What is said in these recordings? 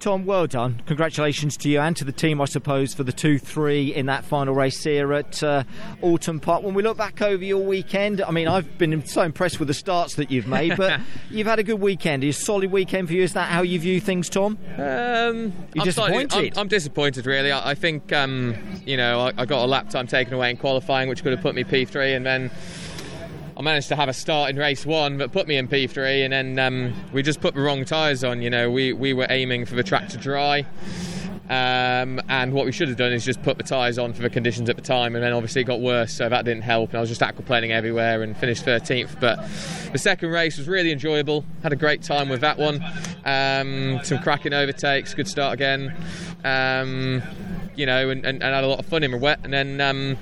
Tom, well done. Congratulations to you and to the team, I suppose, for the 2 3 in that final race here at uh, Park. When we look back over your weekend, I mean, I've been so impressed with the starts that you've made, but you've had a good weekend. A solid weekend for you. Is that how you view things, Tom? Um, You're I'm disappointed? Slightly, I'm, I'm disappointed, really. I, I think, um, you know, I, I got a lap time taken away in qualifying, which could have put me P3, and then I managed to have a start in race one, but put me in P3, and then um, we just put the wrong tyres on. You know, we, we were aiming for the track to dry. Um, and what we should have done is just put the tyres on for the conditions at the time, and then obviously it got worse, so that didn't help. And I was just aquaplaning everywhere and finished 13th. But the second race was really enjoyable. Had a great time with that one. Um, some cracking overtakes, good start again. Um, you know, and, and, and had a lot of fun in the wet. And then, um,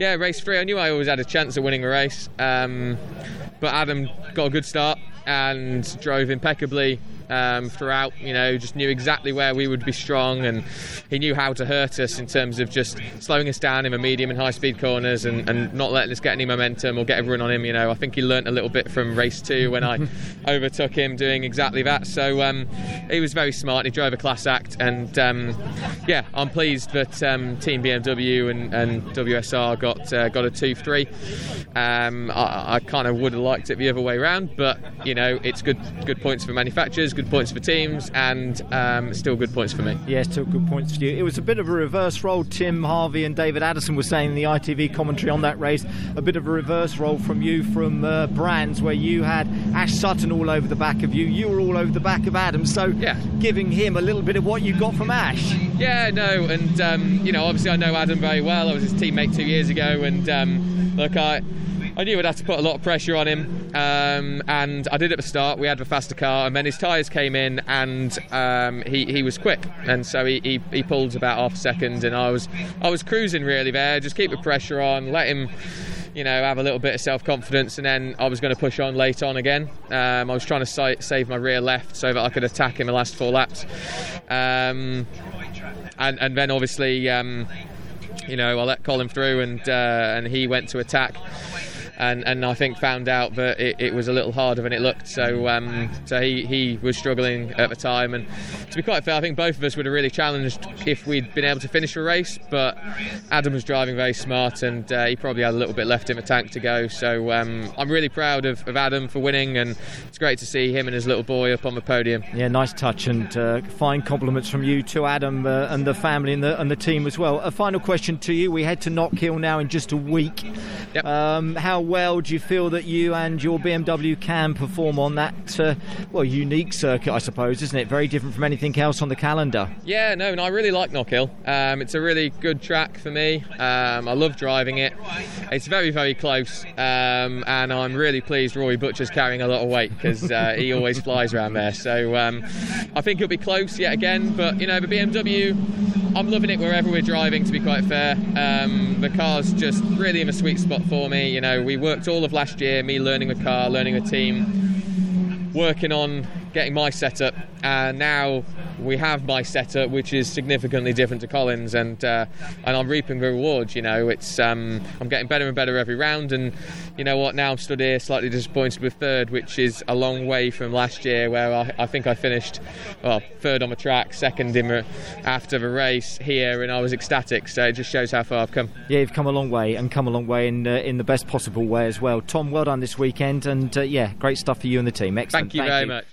yeah, race three, I knew I always had a chance of winning a race. Um, but Adam got a good start and drove impeccably um, throughout. You know, just knew exactly where we would be strong, and he knew how to hurt us in terms of just slowing us down in the medium and high speed corners, and, and not letting us get any momentum or get everyone on him. You know, I think he learnt a little bit from race two when I overtook him doing exactly that. So um, he was very smart. He drove a class act, and um, yeah, I'm pleased that um, Team BMW and, and WSR got uh, got a two three. Um, I, I kind of would have liked it the other way around, but you know, it's good good points for manufacturers, good points for teams, and um, still good points for me. Yeah, still good points for you. It was a bit of a reverse role. Tim Harvey and David Addison were saying in the ITV commentary on that race, a bit of a reverse role from you from uh, Brands, where you had Ash Sutton all over the back of you. You were all over the back of Adam. So Yeah. giving him a little bit of what you got from Ash. Yeah, no, and um, you know, obviously I know Adam very well. I was his teammate two years ago, and um, look, I. I knew I'd have to put a lot of pressure on him, um, and I did at the start. We had the faster car, and then his tyres came in, and um, he, he was quick, and so he, he, he pulled about half a second, and I was I was cruising really there. Just keep the pressure on, let him, you know, have a little bit of self confidence, and then I was going to push on late on again. Um, I was trying to si- save my rear left so that I could attack in the last four laps, um, and and then obviously. Um, you know, I let Colin through, and uh, and he went to attack, and and I think found out that it, it was a little harder than it looked. So um, so he, he was struggling at the time, and to be quite fair, I think both of us would have really challenged if we'd been able to finish the race. But Adam was driving very smart, and uh, he probably had a little bit left in the tank to go. So um, I'm really proud of, of Adam for winning, and it's great to see him and his little boy up on the podium. Yeah, nice touch and uh, fine compliments from you to Adam uh, and the family and the, and the team as well. A final question to you. We head to Knockhill now in just a week. Yep. Um, how well do you feel that you and your BMW can perform on that, uh, well, unique circuit, I suppose, isn't it? Very different from anything else on the calendar. Yeah, no, and I really like Knockhill. Um, it's a really good track for me. Um, I love driving it. It's very, very close, um, and I'm really pleased Rory Butcher's carrying a lot of weight because uh, he always flies around there. So um, I think it'll be close yet again. But you know, the BMW, I'm loving it wherever we're driving. To be quite fair, um, the car's just really in a sweet spot for me. You know, we worked all of last year, me learning the car, learning the team, working on getting my setup, and now we have my setup, which is significantly different to Colin's, and uh, and I'm reaping the rewards. You know, it's um, I'm getting better and better every round, and you know what? Now I'm stood here slightly disappointed with third, which is a long way from last year, where I, I think I finished well third on the track, second in the, after the race here, and I was ecstatic. So it just shows how far I've come. Yeah, you've come a long way and come a long way in uh, in the best possible way as well. Tom, well done this weekend, and uh, yeah, great stuff for you and the team. Excellent. Thank you very much.